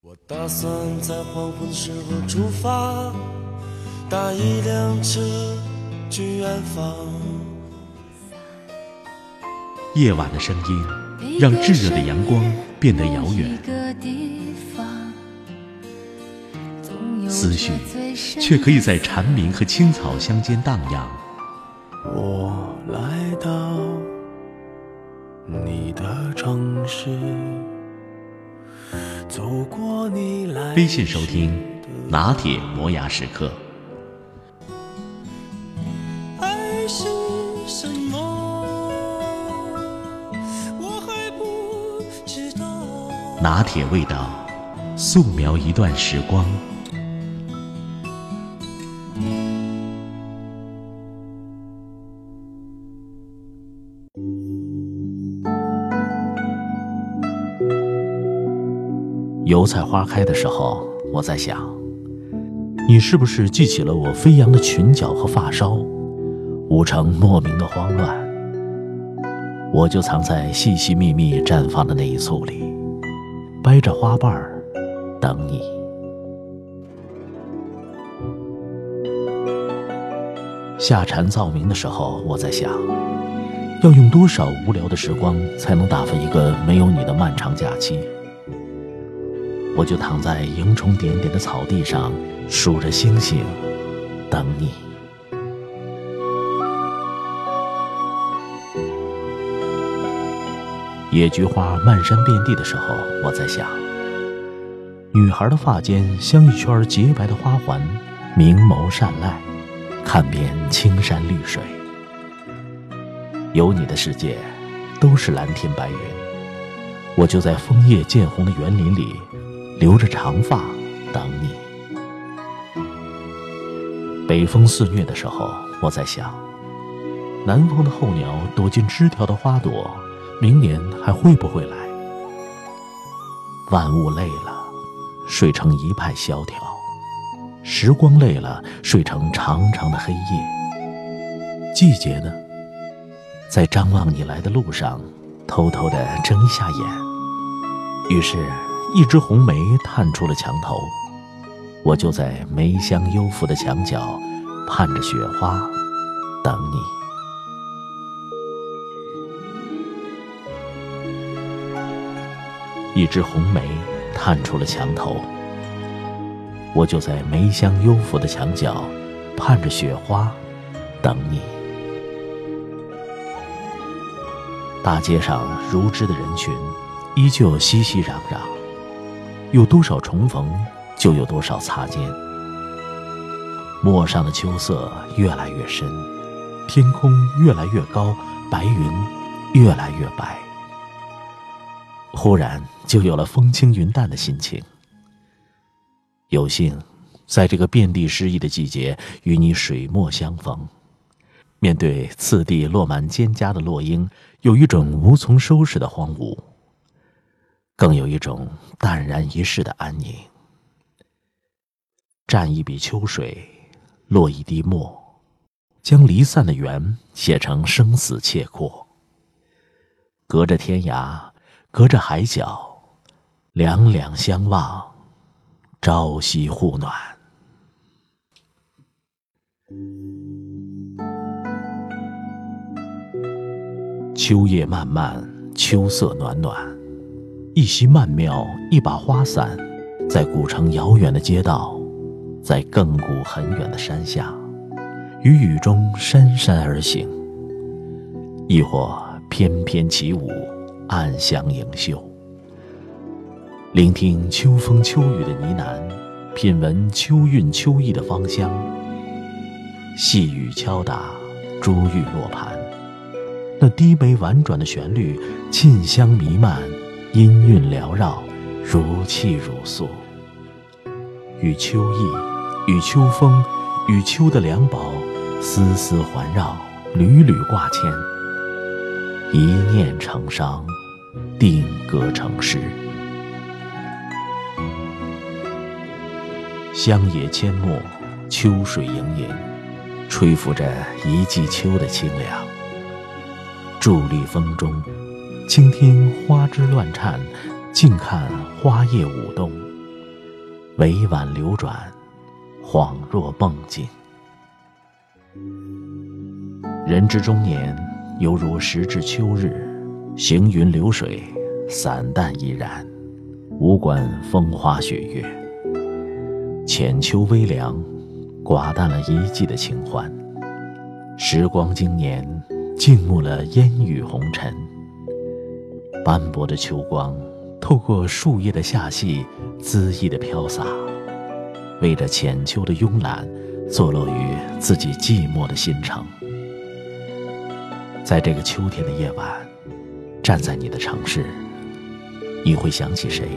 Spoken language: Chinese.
我打算在黄昏时候出发，搭一辆车去远方。夜晚的声音让炙热的阳光变得遥远，思绪却可以在蝉鸣和青草乡间荡漾。我来到你的城市。走过你来微信收听拿铁磨牙时刻。爱是什么？我还不知道。拿铁味道，素描一段时光。油菜花开的时候，我在想，你是不是记起了我飞扬的裙角和发梢，舞成莫名的慌乱？我就藏在细细密密绽放的那一簇里，掰着花瓣儿等你。夏蝉噪鸣的时候，我在想，要用多少无聊的时光，才能打发一个没有你的漫长假期？我就躺在萤虫点点的草地上，数着星星，等你。野菊花漫山遍地的时候，我在想，女孩的发间镶一圈洁白的花环，明眸善睐，看遍青山绿水。有你的世界，都是蓝天白云。我就在枫叶渐红的园林里。留着长发等你。北风肆虐的时候，我在想，南方的候鸟躲进枝条的花朵，明年还会不会来？万物累了，睡成一派萧条；时光累了，睡成长长的黑夜。季节呢，在张望你来的路上，偷偷的睁一下眼。于是。一枝红梅探出了墙头，我就在梅香幽馥的墙角，盼着雪花，等你。一枝红梅探出了墙头，我就在梅香幽馥的墙角，盼着雪花，等你。大街上如织的人群，依旧熙熙攘攘。有多少重逢，就有多少擦肩。陌上的秋色越来越深，天空越来越高，白云越来越白。忽然就有了风轻云淡的心情。有幸，在这个遍地诗意的季节，与你水墨相逢。面对次第落满蒹葭的落英，有一种无从收拾的荒芜。更有一种淡然一世的安宁。蘸一笔秋水，落一滴墨，将离散的缘写成生死契阔。隔着天涯，隔着海角，两两相望，朝夕互暖。秋夜漫漫，秋色暖暖。一袭曼妙，一把花伞，在古城遥远的街道，在亘古很远的山下，于雨中姗姗而行；亦或翩翩起舞，暗香盈袖。聆听秋风秋雨的呢喃，品闻秋韵秋意的芳香。细雨敲打，珠玉落盘，那低眉婉转的旋律，沁香弥漫。音韵缭绕，如泣如诉。与秋意，与秋风，与秋的两宝，丝丝环绕，缕缕挂牵。一念成伤，定格成诗。乡野阡陌，秋水盈盈，吹拂着一季秋的清凉。伫立风中。倾听花枝乱颤，静看花叶舞动，委婉流转，恍若梦境。人之中年，犹如时至秋日，行云流水，散淡怡然，无关风花雪月。浅秋微凉，寡淡了一季的清欢。时光经年，静穆了烟雨红尘。斑驳的秋光，透过树叶的下隙，恣意的飘洒，为这浅秋的慵懒，坐落于自己寂寞的心城。在这个秋天的夜晚，站在你的城市，你会想起谁？